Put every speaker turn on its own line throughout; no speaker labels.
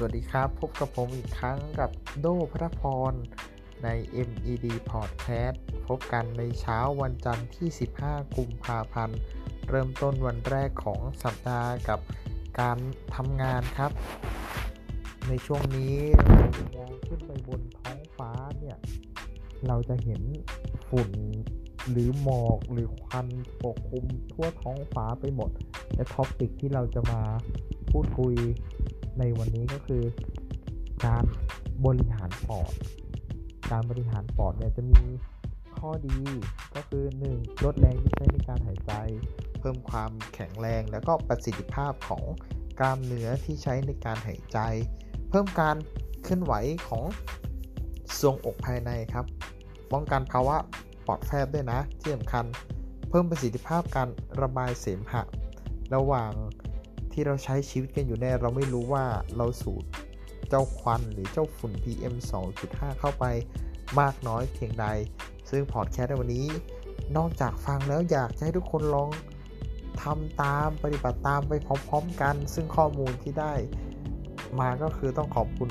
สวัสดีครับ พบกับผมอีกครั้งกับโดพระพร ใน MED Podcast พบกันในเช้าวันจันทร์ที่ 15 กุมภาพันธ์ เริ่มต้นวันแรกของสัปดาห์กับการทำงานครับ ในช่วงนี้เรามองขึ้นไปบนท้องฟ้าเนี่ย เราจะเห็นฝุ่นหรือหมอกหรือควันปกคลุมทั่วท้องฟ้าไปหมด และท็อปิกที่เราจะมาพูดคุย ในวันนี้ก็คือการบริหารปอด การบริหารปอดเนี่ยจะมีข้อดีก็คือ 1. ลดแรงที่ใช้ในการหายใจ เพิ่มความแข็งแรงแล้วก็ประสิทธิภาพของกล้ามเนื้อที่ใช้ในการหายใจ เพิ่มการเคลื่อนไหวของทรวงอกภายในครับ ป้องกันภาวะปอดแฟบด้วยนะที่สำคัญ เพิ่มประสิทธิภาพการระบายเสมหะ ระหว่าง ที่เราใช้ชีวิตกันอยู่แน่เราไม่รู้ว่าเราสูดเจ้าควันหรือเจ้าฝุ่น PM 2.5 เข้าไปมากน้อยเพียงใด ซึ่งพอดแคสต์ในวันนี้ นอกจากฟังแล้วอยากให้ทุกคนลองทำตามปฏิบัติตามไปพร้อมๆกัน ซึ่งข้อมูลที่ได้มาก็คือต้องขอบคุณ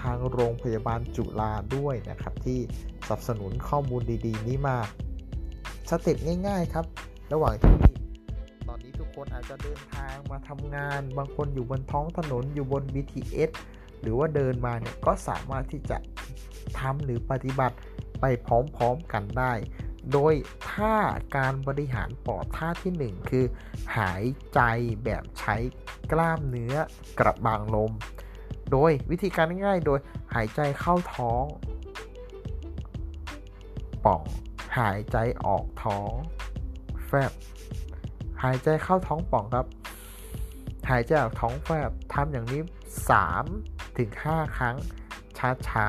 ทางโรงพยาบาลจุฬาด้วยนะครับ ที่สนับสนุนข้อมูลดีๆ นี้มาสเต็ปง่าย ๆ ครับ ระหว่างที่ ทุกคนอาจจะเดินทางมาทำงาน บางคนอยู่บนท้องถนนอยู่บน BTS หรือว่าเดินมาเนี่ยก็สามารถที่จะทำหรือปฏิบัติไปพร้อมๆกันได้ โดยท่าการบริหารปอดท่าที่ 1 คือ หายใจแบบใช้กล้ามเนื้อกระบังลม โดยวิธีการง่ายๆ โดยหายใจเข้าท้องป่อง หายใจออกท้อง แฟบ หายใจเข้าท้องป่องครับ หายใจออกท้องแฟบทำอย่างนี้ 3 ถึง 5 ครั้ง ช้าช้า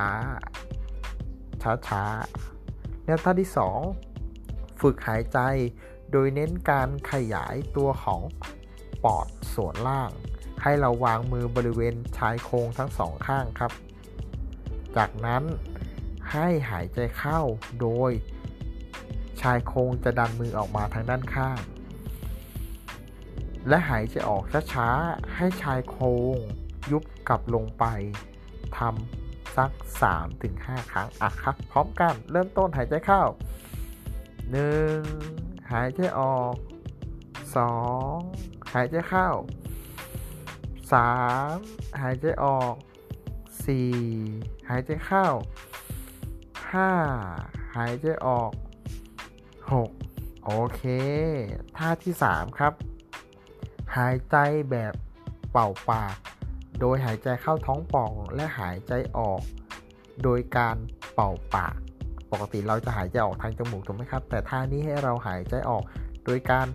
ช้าช้าแนวท่าที่ 2 ฝึกหายใจโดยเน้นการขยายตัวของปอดส่วนล่าง ให้เราวางมือบริเวณชายโครงทั้งสองข้างครับ จากนั้นให้หายใจเข้าโดยชายโครงจะดันมือออกมาทางด้านข้าง และหายใจออกช้าๆ ให้ชายโครงยุบกลับลงไปทำสัก 3-5 ครั้งอะครับ พร้อมกันเริ่มต้นหายใจเข้า 1. หายใจออก 2. หายใจเข้า 3. หายใจออก 4. หายใจเข้า 5. หายใจออก 6. โอเค ท่าที่ 3 ครับ หายใจแบบเป่าปาก โดยหายใจเข้าท้องป่องและหายใจออก โดยการเป่าปาก ปกติเราจะหายใจออกทางจมูกถูกไหมครับ แต่ท่านี้ให้เราหายใจออก โดยการ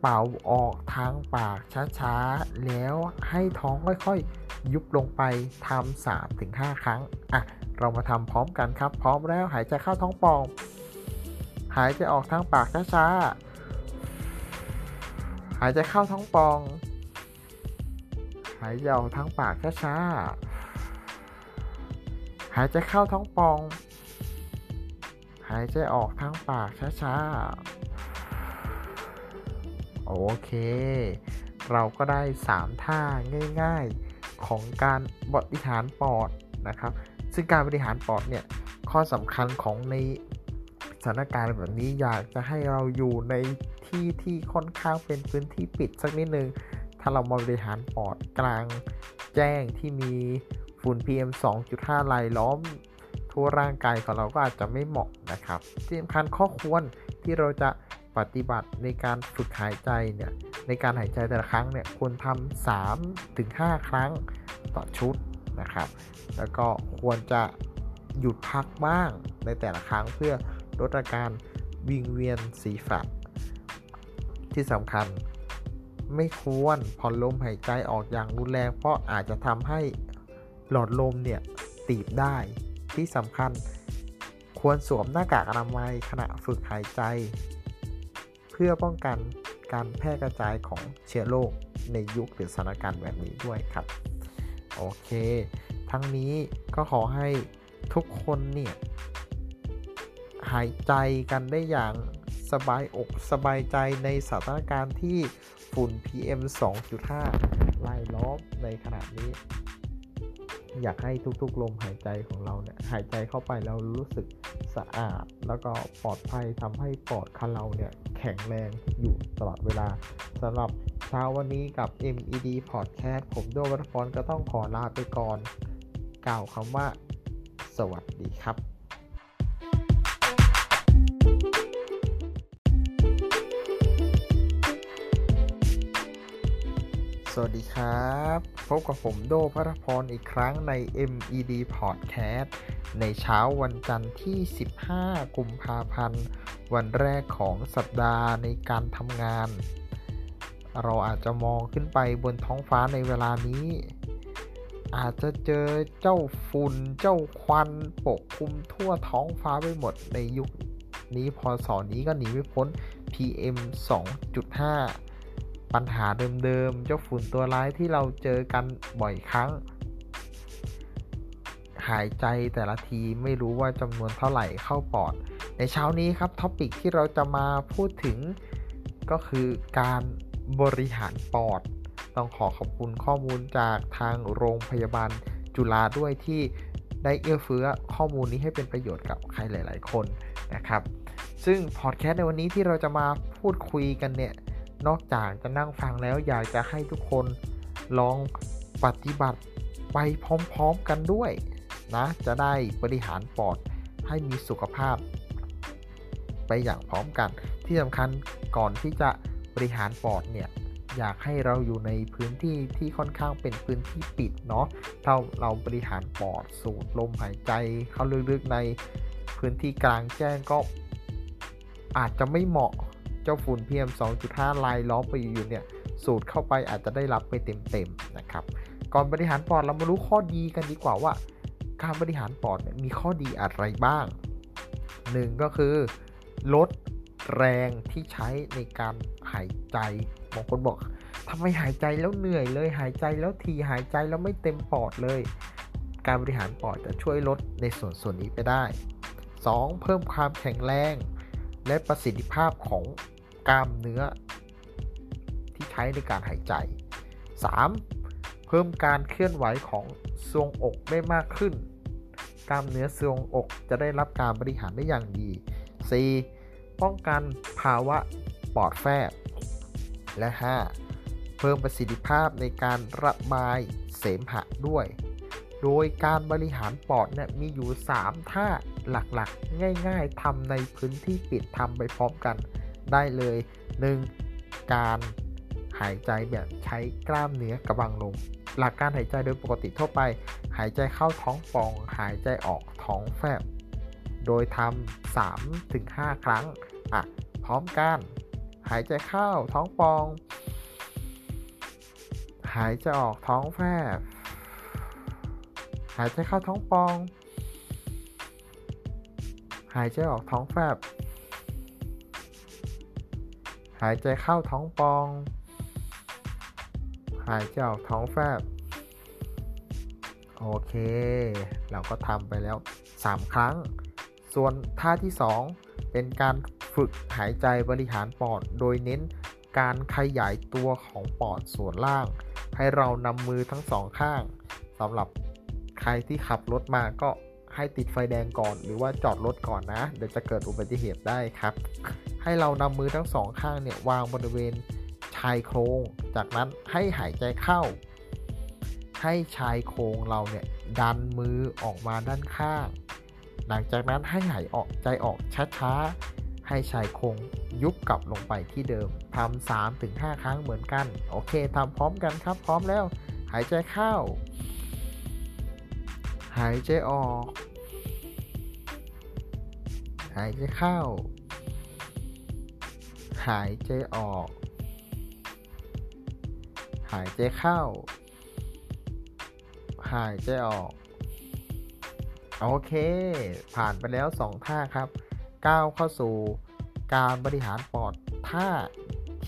เป่าออกทางปากช้าๆ แล้วให้ท้องค่อยๆ ยุบลงไปทำสามถึงห้าครั้ง อะ เรามาทำพร้อมกันครับ พร้อมแล้วหายใจเข้าท้องป่อง หายใจออกทางปากช้าๆ หายใจเข้าท้องปอง หายใจออกทางปากช้าๆ หายใจเข้าท้องปอง หายใจออกทางปากช้าๆ โอเค เราก็ได้ 3 ท่าง่ายๆของการบริหารปอดนะครับ ซึ่งการบริหารปอดเนี่ย ข้อสำคัญของใน ถานการณ์แบบนี้อยากจะให้เราอยู่ในที่ที่ค่อนข้างเป็นพื้นที่ปิดสักนิดนึง ถ้าเรามาบริหารปอดกลางแจ้งที่มีฝุ่น PM 2.5ลายล้อม ทั่วร่างกายของเราก็อาจจะไม่เหมาะนะครับที่สำคัญข้อควรที่เราจะปฏิบัติในการฝึกหายใจเนี่ยในการหายใจแต่ละครั้งเนี่ยควรทำ3ถึง5ครั้งต่อชุดนะครับ แล้วก็ควรจะหยุดพักบ้างในแต่ละครั้งเพื่อ ลดอาการวิงเวียนศีรษะที่สำคัญ ไม่ควรผ่อนลมหายใจออกอย่างรุนแรง เพราะอาจจะทำให้หลอดลมเนี่ยตีบได้ที่สำคัญ ควรสวมหน้ากากอนามัยขณะฝึกหายใจ เพื่อป้องกันการแพร่กระจายของเชื้อโรคในยุคหรือสถานการณ์แบบนี้ด้วยครับ โอเค ทั้งนี้ก็ขอให้ทุกคนเนี่ย หายใจกันได้อย่างสบายอกสบายใจในสถานการณ์ที่ฝุ่น PM 2.5ลายล้อมในขณะนี้ อยากให้ทุกๆ ลมหายใจของเราเนี่ยหายใจเข้าไปแล้วรู้สึกสะอาด แล้วก็ปลอดภัยทำให้ปอดของเราเนี่ยแข็งแรงอยู่ตลอดเวลาสำหรับเช้าวันนี้กับ MED Podcast ผมโดวัตพรก็ต้องขอลาไปก่อน กล่าวคำว่า สวัสดีครับ สวัสดีครับ พบกับผมโดพระพรอีกครั้งใน MED Podcast ในเช้าวันจันทร์ที่ 15 กุมภาพันธ์ วันแรกของสัปดาห์ในการทำงาน เราอาจจะมองขึ้นไปบนท้องฟ้าในเวลานี้ อาจจะเจอเจ้าฝุ่นเจ้าควันปกคลุมทั่วท้องฟ้าไปหมดในยุคนี้พอสอนนี้ก็หนีไม่พ้น PM 2.5 ปัญหาเดิมๆเจ้าฝุ่นตัวร้ายที่เราเจอกันบ่อยครั้ง หายใจแต่ละทีไม่รู้ว่าจำนวนเท่าไหร่เข้าปอด ในเช้านี้ครับ topic ที่เราจะมาพูดถึงก็คือการบริหารปอด ต้องขอขอบคุณข้อมูลจากทางโรงพยาบาลจุฬาด้วยที่ได้เอื้อเฟื้อข้อมูลนี้ให้เป็นประโยชน์กับใครหลาย ๆ คนนะครับ ซึ่งพอดแคสต์ในวันนี้ที่เราจะมาพูดคุยกันเนี่ย นอกจากจะนั่งฟังแล้วอยากจะให้ทุกคนลองปฏิบัติไปพร้อมๆกันด้วยนะจะได้บริหารปอดให้มีสุขภาพ ไปอย่างพร้อมกัน ที่สำคัญก่อนที่จะบริหารปอดเนี่ยอยากให้เราอยู่ในพื้นที่ที่ค่อนข้างเป็นพื้นที่ปิดเนาะถ้าเราบริหารปอดสูดลมหายใจเข้าลึกๆในพื้นที่กลางแจ้งก็อาจจะไม่เหมาะ เจ้าฝุ่น PM 2.5 ลายล้อมไปอยู่เนี่ย สูดเข้าไปอาจจะได้รับไปเต็มๆนะครับ ก่อนบริหารปอดเรามารู้ข้อดีกันดีกว่าว่า การบริหารปอดเนี่ยมีข้อดีอะไรบ้าง 1 ก็คือ ลดแรงที่ใช้ในการหายใจบางคนบอกทำไมหายใจแล้วเหนื่อยเลย หายใจแล้วทีหายใจแล้วไม่เต็มปอดเลย การบริหารปอดจะช่วยลดในส่วนส่วนนี้ไปได้ 2. เพิ่มความแข็งแรง และประสิทธิภาพของ กล้ามเนื้อ ที่ใช้ในการหายใจ 3. เพิ่มการเคลื่อนไหวของทรวงอกได้มากขึ้น กล้ามเนื้อทรวงอกจะได้รับการบริหารได้อย่างดี 4. ป้องกันภาวะปอดแฟบ และ 5. เพิ่มประสิทธิภาพในการระบายเสมหะด้วย โดยการบริหารปอดเนี่ยมีอยู่ 3 ท่าหลักๆ ง่าย ๆทำในพื้นที่ปิดทำไปพร้อมกัน ได้เลย 1. การหายใจแบบใช้กล้ามเนื้อกระบังลม หลักการหายใจโดยปกติทั่วไป หายใจเข้าท้องป่อง หายใจออกท้องแฟบ โดยทำ3ถึง5ครั้ง อะ พร้อมกัน หายใจเข้าท้องป่อง หายใจออกท้องแฟบ หายใจเข้าท้องป่อง หายใจออกท้องแฟบายใจเข้าท้องปอง หายใจออกท้องแฟบ โอเค เราก็ทำไปแล้ว 3 ครั้ง ส่วนท่าที่ 2 เป็นการฝึกหายใจบริหารปอด โดยเน้นการขยายตัวของปอดส่วนล่าง ให้เรานำมือทั้งสองข้างสำหรับใครที่ขับรถมาก็ให้ติดไฟแดงก่อน หรือว่าจอดรถก่อนนะ เดี๋ยวจะเกิดอุบัติเหตุได้ครับ ให้เรานำมือทั้งสองข้างเนี่ยวางบริเวณชายโครง จากนั้นให้หายใจเข้า ให้ชายโครงเราเนี่ยดันมือออกมาด้านข้าง หลังจากนั้นให้หายออกใจออกช้าๆ ให้ชายโครงยุบกลับลงไปที่เดิมทำสามถึงห้าครั้งเหมือนกัน โอเคทำพร้อมกันครับ พร้อมแล้ว หายใจเข้า หายใจออก หายใจเข้า หายใจออก หายใจเข้า หายใจออก โอเค ผ่านไปแล้ว 2 ท่าครับ ก้าวเข้าสู่การบริหารปอดท่า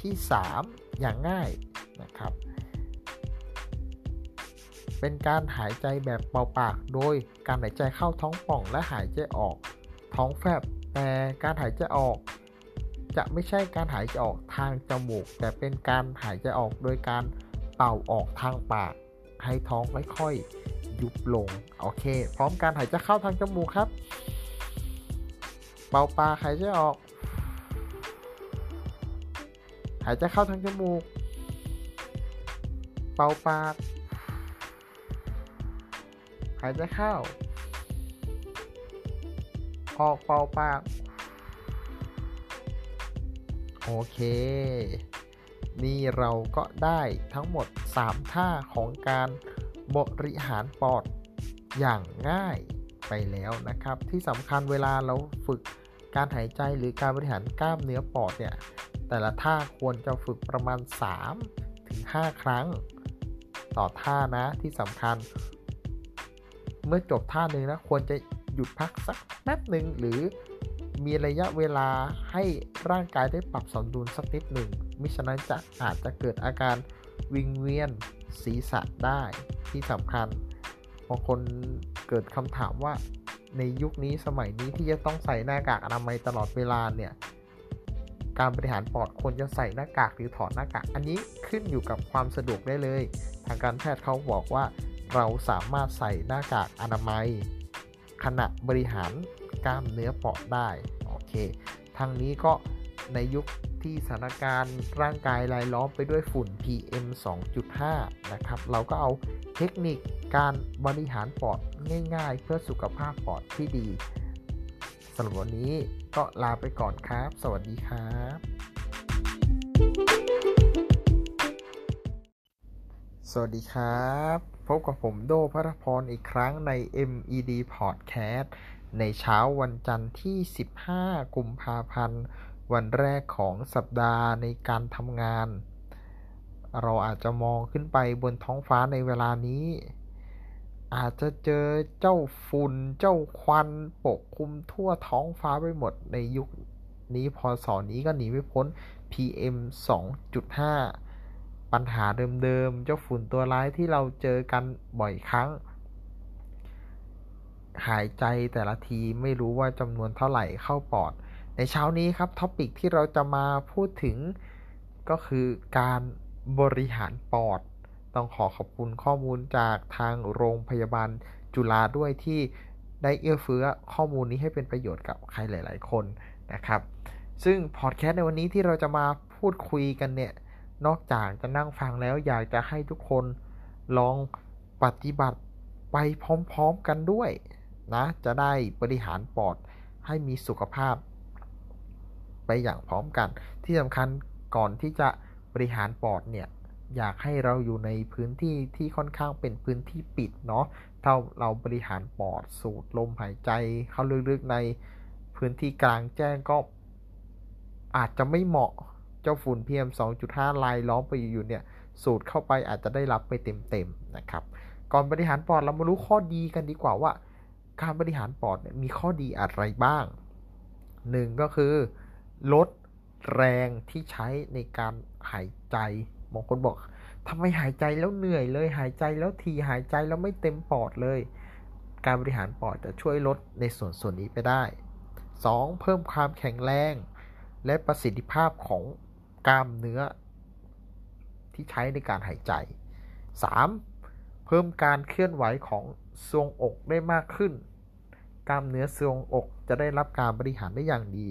ที่ 3 อย่างง่ายนะครับ เป็นการหายใจแบบเป่าปาก โดยการหายใจเข้าท้องป่องและหายใจออกท้องแฟบแต่การหายใจออก จะไม่ใช่การหายใจออกทางจมูก แต่เป็นการหายใจออกโดยการเป่าออกทางปาก ให้ท้องค่อยๆยุบลง โอเค พร้อมการหายใจเข้าทางจมูกครับ เป่าปากหายใจออก หายใจเข้าทางจมูก เป่าปาก หายใจเข้า ออกเป่าปาก เค นี่เราก็ได้ทั้งหมด 3 ท่าของการบริหารปอดอย่างง่ายไปแล้วนะครับ ที่สำคัญเวลาเราฝึกการหายใจหรือการบริหารกล้ามเนื้อปอดเนี่ย แต่ละท่าควรจะฝึกประมาณ 3 ถึง 5 ครั้ง ต่อท่านะที่สำคัญ เมื่อจบท่าหนึ่งนะ ควรจะหยุดพักสักแป๊บหนึ่งหรือ มีระยะเวลาให้ร่างกายได้ปรับสมดุลสักนิดหนึ่ง มิฉะนั้นจะอาจจะเกิดอาการวิงเวียนศีรษะได้ที่สำคัญบางคนเกิดคำถามว่าในยุคนี้สมัยนี้ที่จะต้องใส่หน้ากากอนามัยตลอดเวลาเนี่ย การบริหารปอดควรจะใส่หน้ากากหรือถอดหน้ากาก อันนี้ขึ้นอยู่กับความสะดวกได้เลย ทางการแพทย์เขาบอกว่าเราสามารถใส่หน้ากากอนามัย ขณะบริหาร กล้ามเนื้อปอดได้โอเคทางนี้ก็ในยุคที่สถานการณ์ร่างกายรายล้อมไปด้วยฝุ่น PM 2.5 นะครับ เราก็เอาเทคนิคการบริหารปอดง่าย ๆ เพื่อสุขภาพปอดที่ดีสำหรับวันนี้ก็ลาไปก่อนครับ สวัสดีครับ สวัสดีครับ พบกับผมโดพระพรอีกครั้งใน MED Podcast ในเช้าวันจันทร์ที่ 15 กุมภาพันธ์ วันแรกของสัปดาห์ในการทำงาน เราอาจจะมองขึ้นไปบนท้องฟ้าในเวลานี้ อาจจะเจอเจ้าฝุ่น เจ้าควันปกคลุมทั่วท้องฟ้าไปหมดในยุคนี้พอสอนนี้ก็หนีไม่พ้น PM 2.5 ปัญหาเดิมๆ เจ้าฝุ่นตัวร้ายที่เราเจอกันบ่อยครั้ง หายใจแต่ละทีไม่รู้ว่าจำนวนเท่าไหร่เข้าปอด ในเช้านี้ครับท็อปิกที่เราจะมาพูดถึงก็คือการบริหารปอด ต้องขอขอบคุณข้อมูลจากทางโรงพยาบาลจุฬาด้วยที่ได้เอื้อเฟื้อข้อมูลนี้ให้เป็นประโยชน์กับใครหลาย ๆ คนนะครับ ซึ่งพอดแคสต์ในวันนี้ที่เราจะมาพูดคุยกันเนี่ย นอกจากจะนั่งฟังแล้วอยากจะให้ทุกคนลองปฏิบัติไปพร้อม ๆ กันด้วย นะ จะได้บริหารปอดให้มีสุขภาพ ไปอย่างพร้อมกัน ที่สำคัญก่อนที่จะบริหารปอดเนี่ยอยากให้เราอยู่ในพื้นที่ที่ค่อนข้างเป็นพื้นที่ปิดเนาะถ้าเราบริหารปอดสูดลมหายใจ เข้าลึกๆในพื้นที่กลางแจ้งก็อาจจะไม่เหมาะเจ้าฝุ่น PM 2.5 ลายล้อมไปอยู่เนี่ย สูดเข้าไปอาจจะได้รับไปเต็มๆนะครับ ก่อนบริหารปอดเรามารู้ข้อดีกันดีกว่าว่า การบริหารปอดมีข้อดีอะไรบ้างหนึ่งก็คือ ลดแรงที่ใช้ในการหายใจบางคนบอกทำไมหายใจแล้วเหนื่อยเลย หายใจแล้วทีหายใจแล้วไม่เต็มปอดเลย การบริหารปอดจะช่วยลดในส่วนส่วนนี้ไปได้ 2. เพิ่มความแข็งแรง และประสิทธิภาพของกล้ามเนื้อ ที่ใช้ในการหายใจ 3. เพิ่มการเคลื่อนไหวของ ทรวงอกได้มากขึ้น กล้ามเนื้อทรวงอกจะได้รับการบริหารได้อย่างดี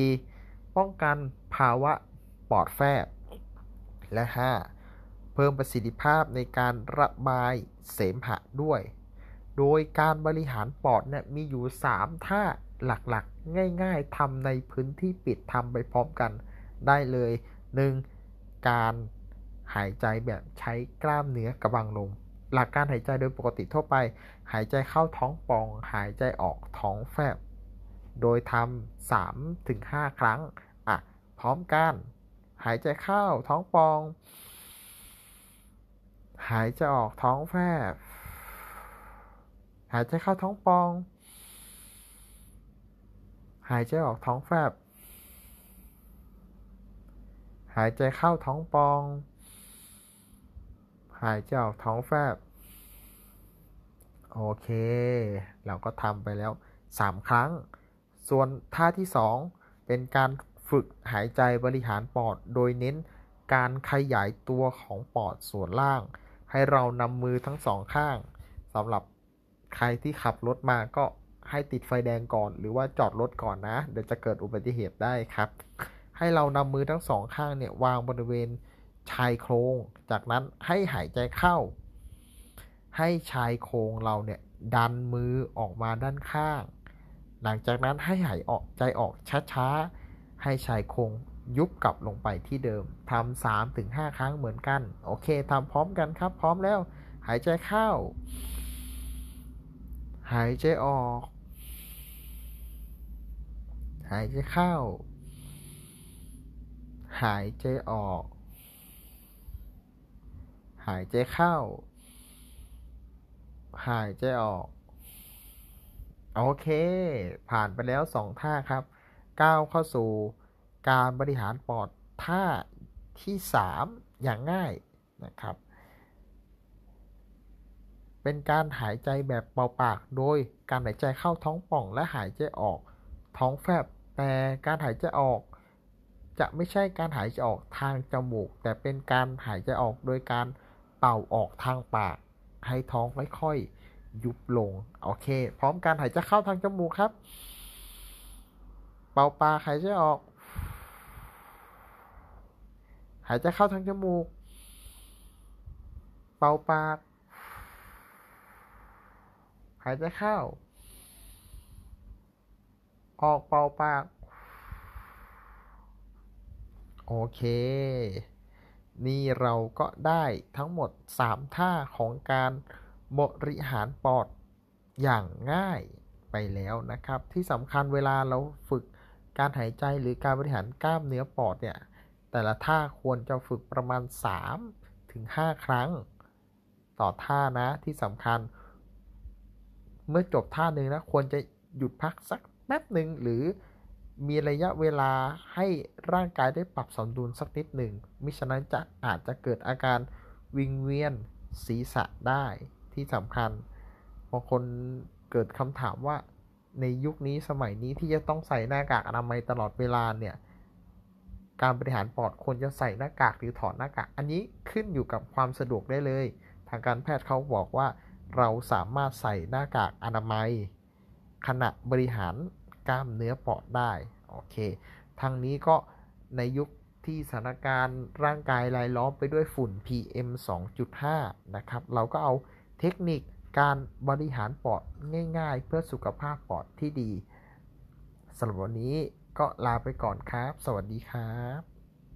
4. ป้องกันภาวะปอดแฟบ และ 5. เพิ่มประสิทธิภาพในการระบายเสมหะด้วย โดยการบริหารปอดเนี่ยมีอยู่ 3 ท่าหลักๆ ง่ายๆทำในพื้นที่ปิดทำไปพร้อมกันได้เลย 1. การหายใจแบบใช้กล้ามเนื้อกระบังลม หลักการหายใจโดยปกติทั่วไป หายใจเข้าท้องป่อง หายใจออกท้องแฟบ โดยทำสามถึงห้าครั้ง อะ พร้อมกัน หายใจเข้าท้องป่อง หายใจออกท้องแฟบ หายใจเข้าท้องป่อง หายใจออกท้องแฟบ หายใจเข้าท้องป่อง หายใจออกท้องแฟบ โอเค เราก็ทำไปแล้ว 3 ครั้ง ส่วนท่าที่ 2 เป็นการฝึกหายใจบริหารปอด โดยเน้นการขยายตัวของปอดส่วนล่าง ให้เรานำมือทั้งสองข้างสำหรับใครที่ขับรถมาก็ให้ติดไฟแดงก่อน หรือว่าจอดรถก่อนนะ เดี๋ยวจะเกิดอุบัติเหตุได้ครับ ให้เรานำมือทั้งสองข้างเนี่ยวางบริเวณ ชายโครง จากนั้นให้หายใจเข้า ให้ชายโครงเราเนี่ยดันมือออกมาด้านข้าง หลังจากนั้นให้หายออกใจออกช้าๆ ให้ชายโครงยุบกลับลงไปที่เดิมทำสามถึงห้าครั้งเหมือนกัน โอเคทำพร้อมกันครับ พร้อมแล้ว หายใจเข้า หายใจออก หายใจเข้า หายใจออก หายใจเข้า หายใจออก โอเค ผ่านไปแล้วสองท่าครับ ก้าวเข้าสู่การบริหารปอดท่าที่ 3 อย่างง่ายนะครับ เป็นการหายใจแบบเป่าปาก โดยการหายใจเข้าท้องป่องและหายใจออกท้องแฟบ แต่การหายใจออก จะไม่ใช่การหายใจออกทางจมูก แต่เป็นการหายใจออกโดยการ เป่าออกทางปาก ให้ท้องค่อยๆยุบลง โอเค พร้อมการหายใจเข้าทางจมูกครับ เป่าปากหายใจออก หายใจเข้าทางจมูก เป่าปาก หายใจเข้า ออกเป่าปาก โอเค นี่เราก็ได้ทั้งหมด 3 ท่าของการบริหารปอดอย่างง่ายไปแล้วนะครับ ที่สำคัญเวลาเราฝึกการหายใจหรือการบริหารกล้ามเนื้อปอดเนี่ย แต่ละท่าควรจะฝึกประมาณ 3 ถึง 5 ครั้ง ต่อท่านะที่สำคัญ เมื่อจบท่าหนึ่งนะ ควรจะหยุดพักสักแป๊บหนึ่งหรือ มีระยะเวลาให้ร่างกายได้ปรับสมดุลสักนิดหนึ่ง มิฉะนั้นจะอาจจะเกิดอาการวิงเวียนศีรษะได้ที่สำคัญบางคนเกิดคำถามว่าในยุคนี้สมัยนี้ที่จะต้องใส่หน้ากากอนามัยตลอดเวลาเนี่ย การบริหารปอดควรจะใส่หน้ากากหรือถอดหน้ากาก อันนี้ขึ้นอยู่กับความสะดวกได้เลย ทางการแพทย์เขาบอกว่าเราสามารถใส่หน้ากากอนามัย ขณะบริหาร กล้ามเนื้อปอดได้ โอเค ทางนี้ก็ในยุคที่สถานการณ์ร่างกายรายล้อมไปด้วยฝุ่น PM 2.5 นะครับ เราก็เอาเทคนิคการบริหารปอดง่ายๆ เพื่อสุขภาพปอดที่ดีสำหรับวันนี้ก็ลาไปก่อนครับ สวัสดีครับ